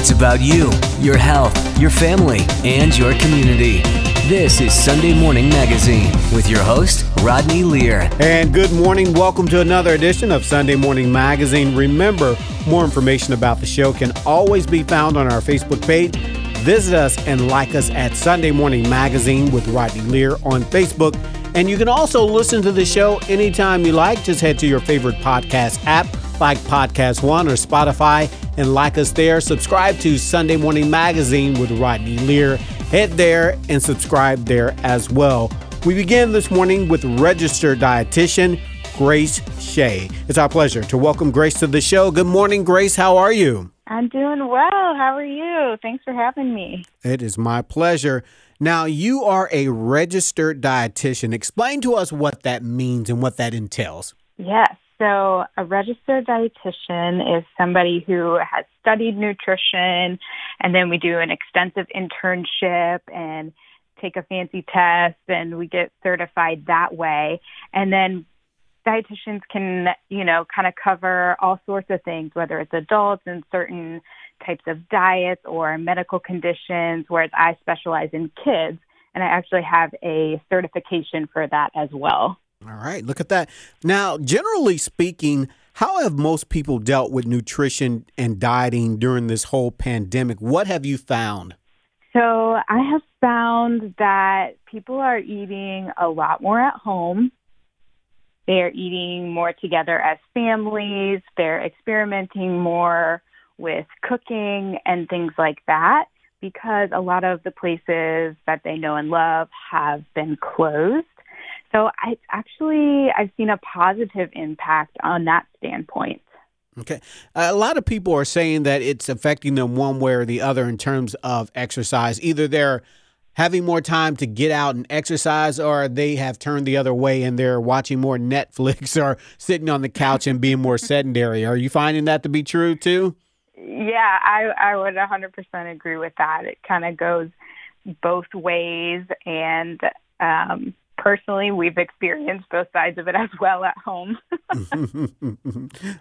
It's about you, your health, your family, and your community. This is Sunday Morning Magazine with your host, Rodney Lear. And good morning. Welcome to another edition of Sunday Morning Magazine. Remember, more information about the show can always be found on our Facebook page. Visit us and like us at Sunday Morning Magazine with Rodney Lear on Facebook. And you can also listen to the show anytime you like. Just head to your favorite podcast app like Podcast One or Spotify and like us there. Subscribe to Sunday Morning Magazine with Rodney Lear. Head there and subscribe there as well. We begin this morning with registered dietitian Grace Shea. It's our pleasure to welcome Grace to the show. Good morning, Grace. How are you? I'm doing well. How are you? Thanks for having me. It is my pleasure. Now, you are a registered dietitian. Explain to us what that means and what that entails. Yes. So, a registered dietitian is somebody who has studied nutrition, and then we do an extensive internship and take a fancy test, and we get certified that way. And then dietitians can, you know, kind of cover all sorts of things, whether it's adults and certain types of diets or medical conditions, whereas I specialize in kids, and I actually have a certification for that as well. All right, look at that. Now, generally speaking, how have most people dealt with nutrition and dieting during this whole pandemic? What have you found? So, I have found that people are eating a lot more at home. They're eating more together as families. They're experimenting more with cooking and things like that because a lot of the places that they know and love have been closed. So I actually I've seen a positive impact on that standpoint. Okay. A lot of people are saying that it's affecting them one way or the other in terms of exercise. Either they're having more time to get out and exercise or they have turned the other way and they're watching more Netflix or sitting on the couch and being more sedentary. Are you finding that to be true too? Yeah, I I would 100% agree with that. It kind of goes both ways and um personally, we've experienced both sides of it as well at home.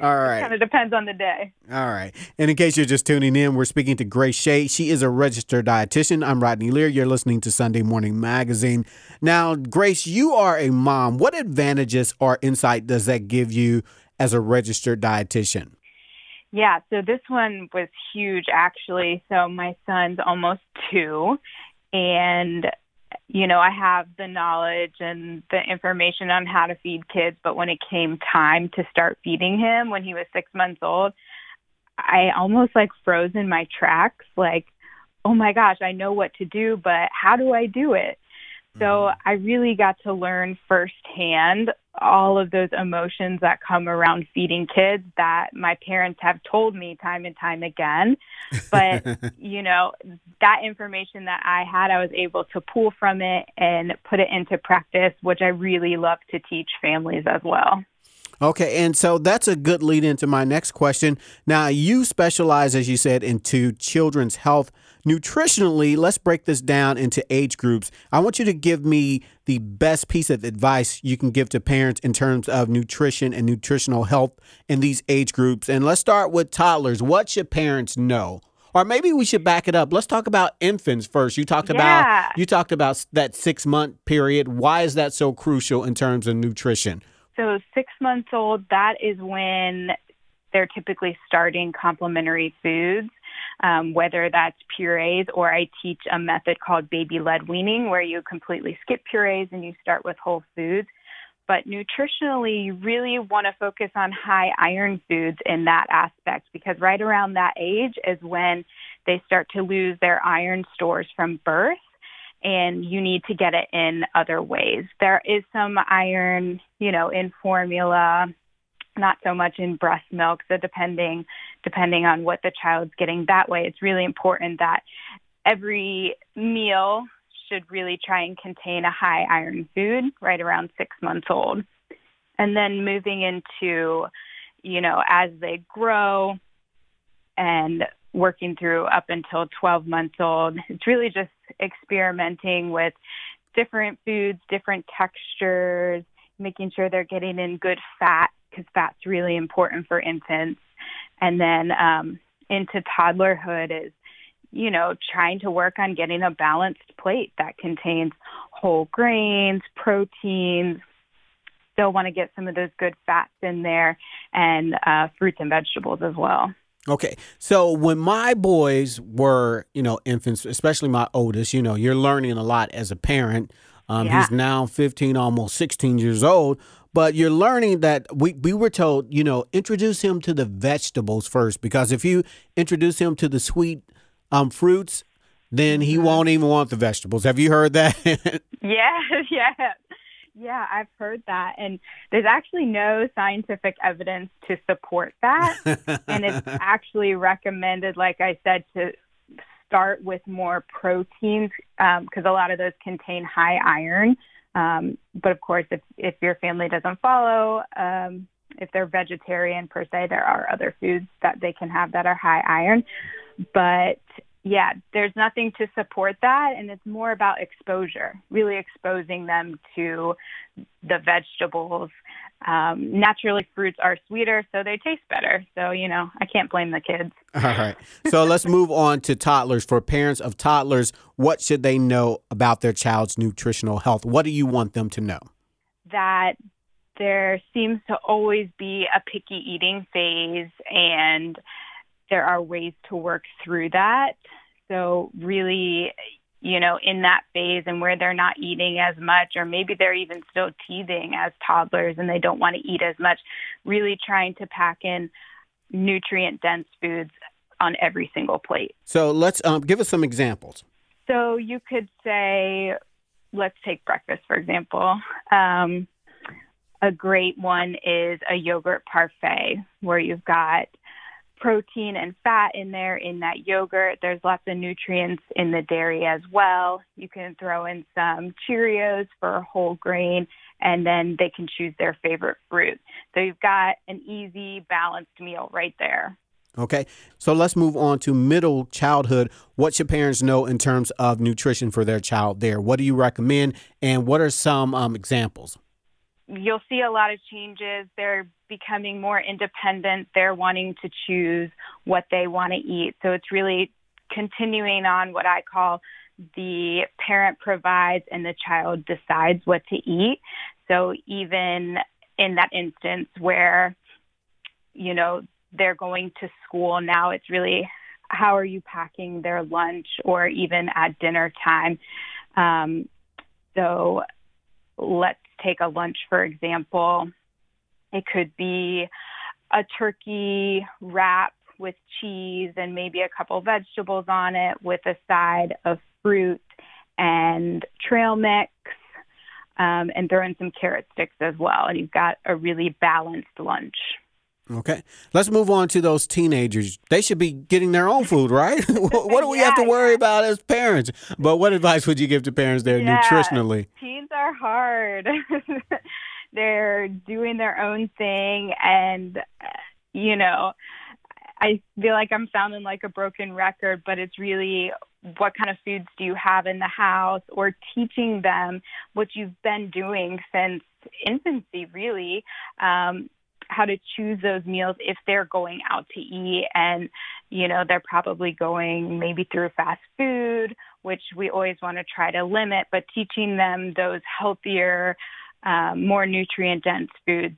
All right. It kind of depends on the day. All right. And in case you're just tuning in, we're speaking to Grace Shea. She is a registered dietitian. I'm Rodney Lear. You're listening to Sunday Morning Magazine. Now, Grace, you are a mom. What advantages or insight does that give you as a registered dietitian? Yeah, so this one was huge actually. So my son's almost two, and you know, I have the knowledge and the information on how to feed kids, but when it came time to start feeding him when he was six months old, I almost like froze in my tracks, like, oh my gosh, I know what to do, but how do I do it? So mm-hmm. I really got to learn firsthand all of those emotions that come around feeding kids that my parents have told me time and time again. But, you know, that information that I had, I was able to pull from it and put it into practice, which I really love to teach families as well. Okay, and so that's a good lead into my next question. Now, you specialize, as you said, into children's health. Nutritionally, let's break this down into age groups. I want you to give me the best piece of advice you can give to parents in terms of nutrition and nutritional health in these age groups. And let's start with toddlers. What should parents know? Or maybe we should back it up. Let's talk about infants first. You talked yeah. about you talked about that 6-month period. Why is that so crucial in terms of nutrition? So, six months old, that is when they're typically starting complementary foods, um, whether that's purees or I teach a method called baby led weaning where you completely skip purees and you start with whole foods. But nutritionally, you really want to focus on high iron foods in that aspect because right around that age is when they start to lose their iron stores from birth and you need to get it in other ways. There is some iron, you know, in formula, not so much in breast milk. So depending depending on what the child's getting that way, it's really important that every meal should really try and contain a high iron food right around 6 months old. And then moving into, you know, as they grow and working through up until 12 months old. It's really just experimenting with different foods, different textures, making sure they're getting in good fat because fat's really important for infants. And then um, into toddlerhood is, you know, trying to work on getting a balanced plate that contains whole grains, proteins, still want to get some of those good fats in there and uh, fruits and vegetables as well. Okay. So when my boys were, you know, infants, especially my oldest, you know, you're learning a lot as a parent. Um, Yeah. He's now 15, almost 16 years old. But you're learning that we, we were told, you know, introduce him to the vegetables first because if you introduce him to the sweet um, fruits, then he won't even want the vegetables. Have you heard that? yes, yeah. Yeah, I've heard that. And there's actually no scientific evidence to support that. and it's actually recommended, like I said, to start with more proteins because a lot of those contain high iron. Um, but of course, if, if your family doesn't follow, um, if they're vegetarian per se, there are other foods that they can have that are high iron. But yeah, there's nothing to support that. And it's more about exposure, really exposing them to the vegetables. Um, naturally, fruits are sweeter, so they taste better. So, you know, I can't blame the kids. All right. So let's move on to toddlers. For parents of toddlers, what should they know about their child's nutritional health? What do you want them to know? that there seems to always be a picky eating phase and there are ways to work through that. So really, you know, in that phase and where they're not eating as much or maybe they're even still teething as toddlers and they don't want to eat as much, really trying to pack in nutrient dense foods on every single plate. So let's um, give us some examples. So you could say, let's take breakfast, for example. Um, a great one is a yogurt parfait where you've got protein and fat in there in that yogurt. There's lots of nutrients in the dairy as well. You can throw in some Cheerios for whole grain, and then they can choose their favorite fruit. So you've got an easy, balanced meal right there. Okay. So let's move on to middle childhood. What should parents know in terms of nutrition for their child there? What do you recommend? And what are some um, examples? You'll see a lot of changes. They're becoming more independent. They're wanting to choose what they want to eat. So it's really continuing on what I call the parent provides and the child decides what to eat. So even in that instance where, you know, they're going to school now, it's really how are you packing their lunch or even at dinner time. Um, so let's take a lunch, for example. It could be a turkey wrap with cheese and maybe a couple vegetables on it with a side of fruit and trail mix um, and throw in some carrot sticks as well. And you've got a really balanced lunch. Okay. Let's move on to those teenagers. They should be getting their own food, right? what do we have to Yeah, worry about as parents? But what advice would you give to parents there Yeah. nutritionally? Teens are hard. They're doing their own thing, and uh, you know, I feel like I'm sounding like a broken record, but it's really what kind of foods do you have in the house, or teaching them what you've been doing since infancy, really. Um, how to choose those meals if they're going out to eat and you know they're probably going maybe through fast food which we always want to try to limit but teaching them those healthier um, more nutrient dense foods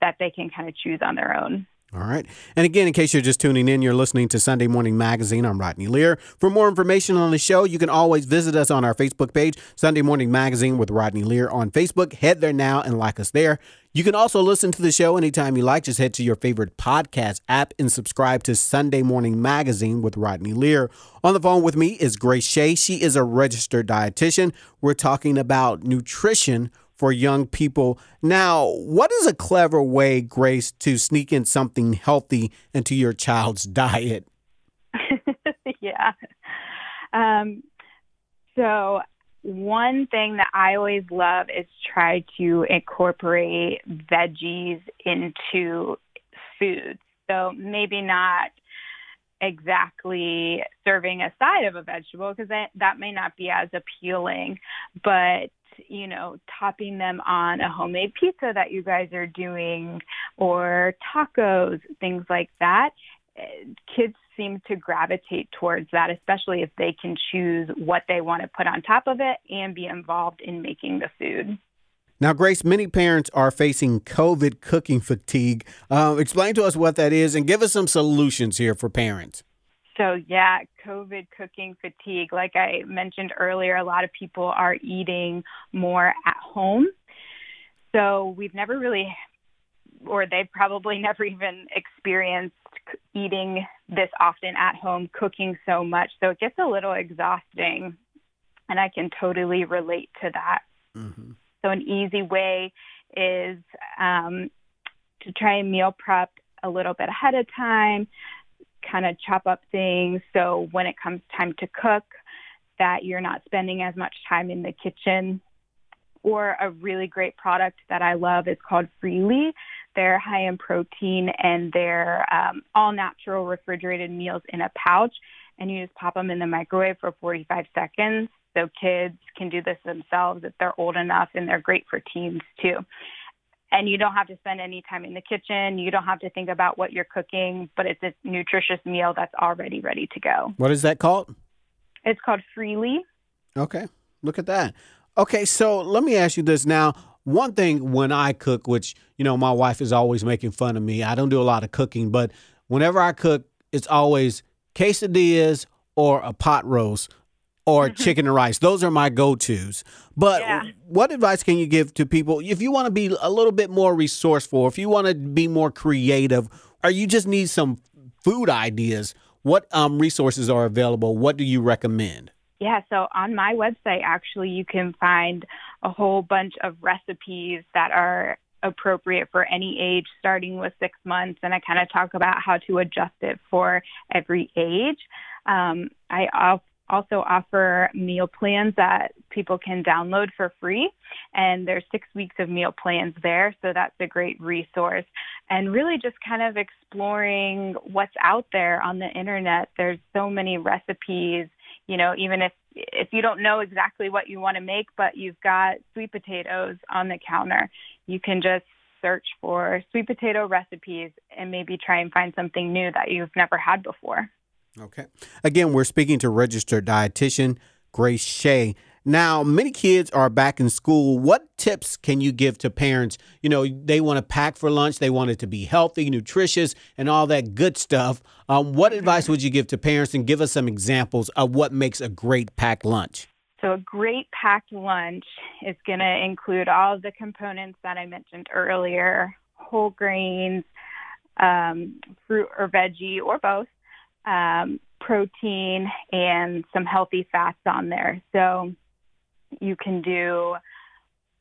that they can kind of choose on their own All right. And again, in case you're just tuning in, you're listening to Sunday Morning Magazine. I'm Rodney Lear. For more information on the show, you can always visit us on our Facebook page, Sunday Morning Magazine with Rodney Lear on Facebook. Head there now and like us there. You can also listen to the show anytime you like. Just head to your favorite podcast app and subscribe to Sunday Morning Magazine with Rodney Lear. On the phone with me is Grace Shea. She is a registered dietitian. We're talking about nutrition for young people. Now, what is a clever way, Grace, to sneak in something healthy into your child's diet? yeah. Um, so one thing that I always love is try to incorporate veggies into foods. So maybe not exactly serving a side of a vegetable because that, that may not be as appealing, but you know, topping them on a homemade pizza that you guys are doing or tacos, things like that kids seem to gravitate towards that, especially if they can choose what they want to put on top of it and be involved in making the food. Now, Grace, many parents are facing COVID cooking fatigue. Uh, explain to us what that is and give us some solutions here for parents. So, yeah, COVID cooking fatigue. Like I mentioned earlier, a lot of people are eating more at home. So, we've never really, or they've probably never even experienced eating this often at home, cooking so much. So, it gets a little exhausting. And I can totally relate to that. Mm-hmm. So, an easy way is um, to try and meal prep a little bit ahead of time, kind of chop up things. So, when it comes time to cook, that you're not spending as much time in the kitchen. Or a really great product that I love is called Freely. They're high in protein and they're um, all natural refrigerated meals in a pouch. And you just pop them in the microwave for 45 seconds so kids can do this themselves if they're old enough, and they're great for teens too. And you don't have to spend any time in the kitchen. You don't have to think about what you're cooking, but it's a nutritious meal that's already ready to go. What is that called? It's called Freely. Okay, look at that. Okay, so let me ask you this now. One thing when I cook, which, you know, my wife is always making fun of me, I don't do a lot of cooking, but whenever I cook, it's always quesadillas or a pot roast or mm-hmm. chicken and rice. Those are my go tos. But yeah. what advice can you give to people if you want to be a little bit more resourceful, if you want to be more creative, or you just need some food ideas? What um, resources are available? What do you recommend? Yeah, so on my website, actually, you can find a whole bunch of recipes that are appropriate for any age, starting with six months. And I kind of talk about how to adjust it for every age. Um, I also offer meal plans that people can download for free. And there's six weeks of meal plans there. So that's a great resource. And really just kind of exploring what's out there on the internet. There's so many recipes, you know, even if if you don't know exactly what you want to make, but you've got sweet potatoes on the counter, you can just search for sweet potato recipes and maybe try and find something new that you've never had before. Okay. Again, we're speaking to registered dietitian Grace Shea. Now, many kids are back in school. What tips can you give to parents? You know, they want to pack for lunch, they want it to be healthy, nutritious, and all that good stuff. Um, what advice would you give to parents and give us some examples of what makes a great packed lunch? So, a great packed lunch is going to include all of the components that I mentioned earlier whole grains, um, fruit or veggie, or both um, protein and some healthy fats on there. So you can do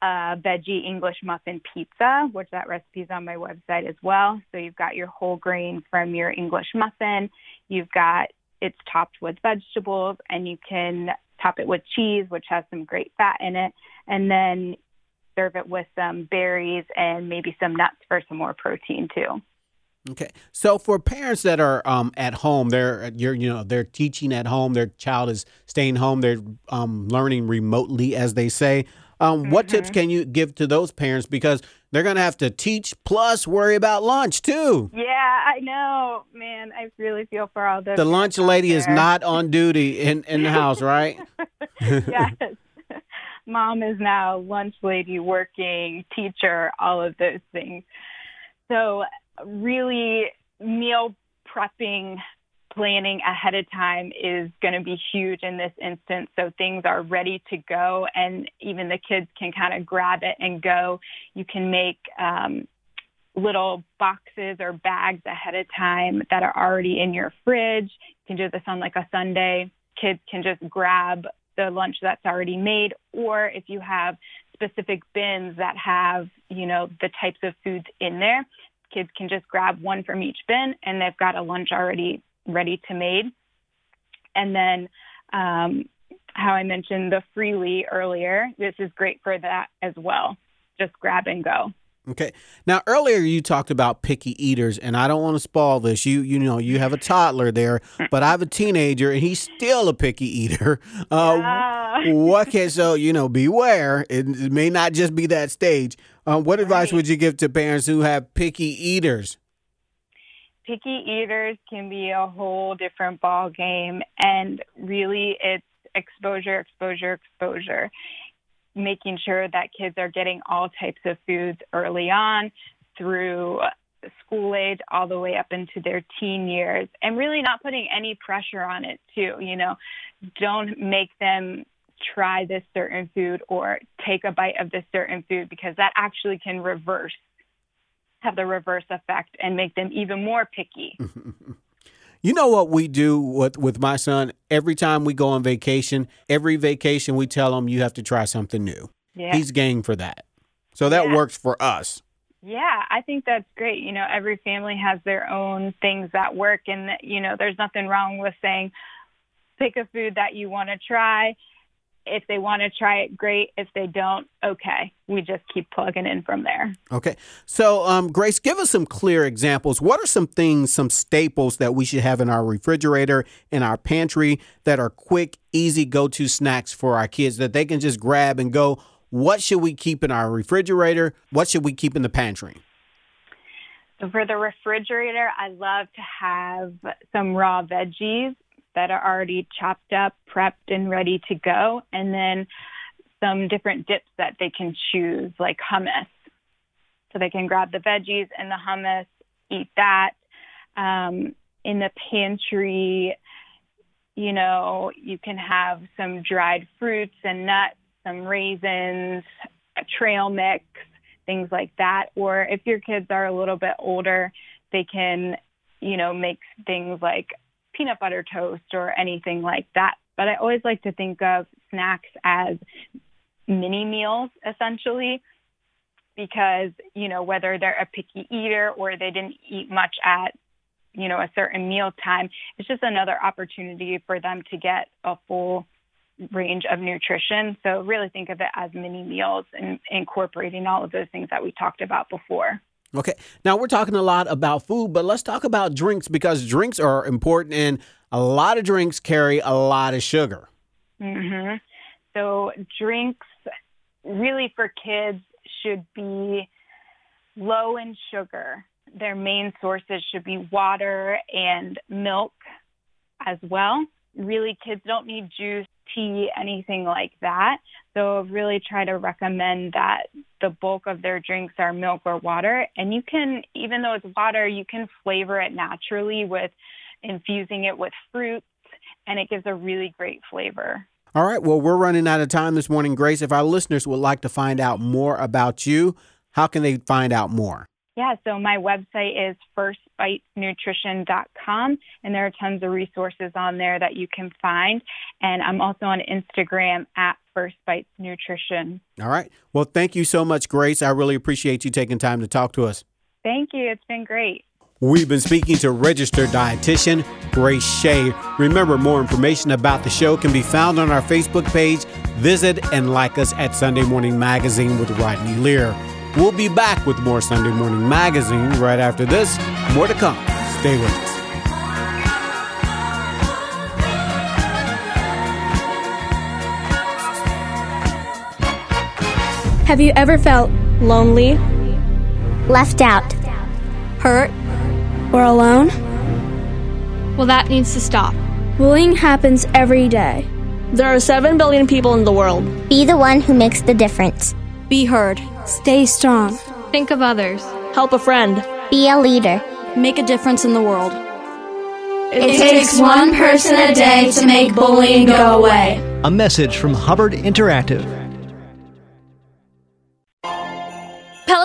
a veggie English muffin pizza, which that recipe is on my website as well. So you've got your whole grain from your English muffin. You've got it's topped with vegetables, and you can top it with cheese, which has some great fat in it, and then serve it with some berries and maybe some nuts for some more protein too. Okay, so for parents that are um, at home, they're you're you know they're teaching at home. Their child is staying home. They're um, learning remotely, as they say. Um, mm-hmm. What tips can you give to those parents because they're going to have to teach plus worry about lunch too? Yeah, I know, man. I really feel for all those. The lunch lady there. is not on duty in in the house, right? yes. Mom is now lunch lady, working, teacher, all of those things. So really meal prepping planning ahead of time is going to be huge in this instance. So things are ready to go, and even the kids can kind of grab it and go. You can make um, little boxes or bags ahead of time that are already in your fridge. You can do this on like a Sunday. Kids can just grab the lunch that's already made, or if you have specific bins that have, you know, the types of foods in there, kids can just grab one from each bin and they've got a lunch already ready to made. And then, um, how I mentioned the freely earlier, this is great for that as well. Just grab and go. Okay. Now earlier you talked about picky eaters, and I don't want to spoil this. You you know you have a toddler there, but I have a teenager, and he's still a picky eater. Uh, yeah. what can so you know beware? It, it, may not just be that stage. Uh, what advice right. would you give to parents who have picky eaters? picky eaters can be a whole different ball game, and really, it's exposure, exposure, exposure. Making sure that kids are getting all types of foods early on through school age all the way up into their teen years and really not putting any pressure on it too you know don't make them try this certain food or take a bite of this certain food because that actually can reverse have the reverse effect and make them even more picky. You know what we do with with my son? Every time we go on vacation, every vacation we tell him you have to try something new. Yeah. He's game for that. So that Yeah. works for us. Yeah, I think that's great. You know, every family has their own things that work and you know, there's nothing wrong with saying pick a food that you want to try. If they want to try it, great. If they don't, okay. We just keep plugging in from there. Okay. So, um, Grace, give us some clear examples. What are some things, some staples that we should have in our refrigerator, in our pantry that are quick, easy go to snacks for our kids that they can just grab and go? What should we keep in our refrigerator? What should we keep in the pantry? So for the refrigerator, I love to have some raw veggies that are already chopped up, prepped, and ready to go, and then some different dips that they can choose, like hummus. So they can grab the veggies and the hummus, eat that. Um, in the pantry, you know, you can have some dried fruits and nuts, some raisins, a trail mix, things like that. Or if your kids are a little bit older, they can, you know, make things like peanut butter toast or anything like that. But I always like to think of snacks as mini meals essentially because, you know, whether they're a picky eater or they didn't eat much at, you know, a certain meal time, it's just another opportunity for them to get a full range of nutrition. So really think of it as mini meals and incorporating all of those things that we talked about before. Okay. Now we're talking a lot about food, but let's talk about drinks because drinks are important and a lot of drinks carry a lot of sugar. hmm So drinks really for kids should be low in sugar. Their main sources should be water and milk as well. Really, kids don't need juice, tea, anything like that. So, really try to recommend that the bulk of their drinks are milk or water. And you can, even though it's water, you can flavor it naturally with infusing it with fruits, and it gives a really great flavor. All right. Well, we're running out of time this morning, Grace. If our listeners would like to find out more about you, how can they find out more? Yeah, so my website is firstbitesnutrition.com, and there are tons of resources on there that you can find. And I'm also on Instagram at First Bites Nutrition. All right. Well, thank you so much, Grace. I really appreciate you taking time to talk to us. Thank you. It's been great. We've been speaking to registered dietitian Grace Shea. Remember, more information about the show can be found on our Facebook page. Visit and like us at Sunday Morning Magazine with Rodney Lear. We'll be back with more Sunday Morning Magazine right after this. More to come. Stay with us. Have you ever felt lonely, left out, hurt, or alone? Well, that needs to stop. Bullying happens every day. There are 7 billion people in the world. be the one who makes the difference. Be heard. Stay strong. Think of others. Help a friend. Be a leader. Make a difference in the world. It takes one person a day to make bullying go away. A message from Hubbard Interactive.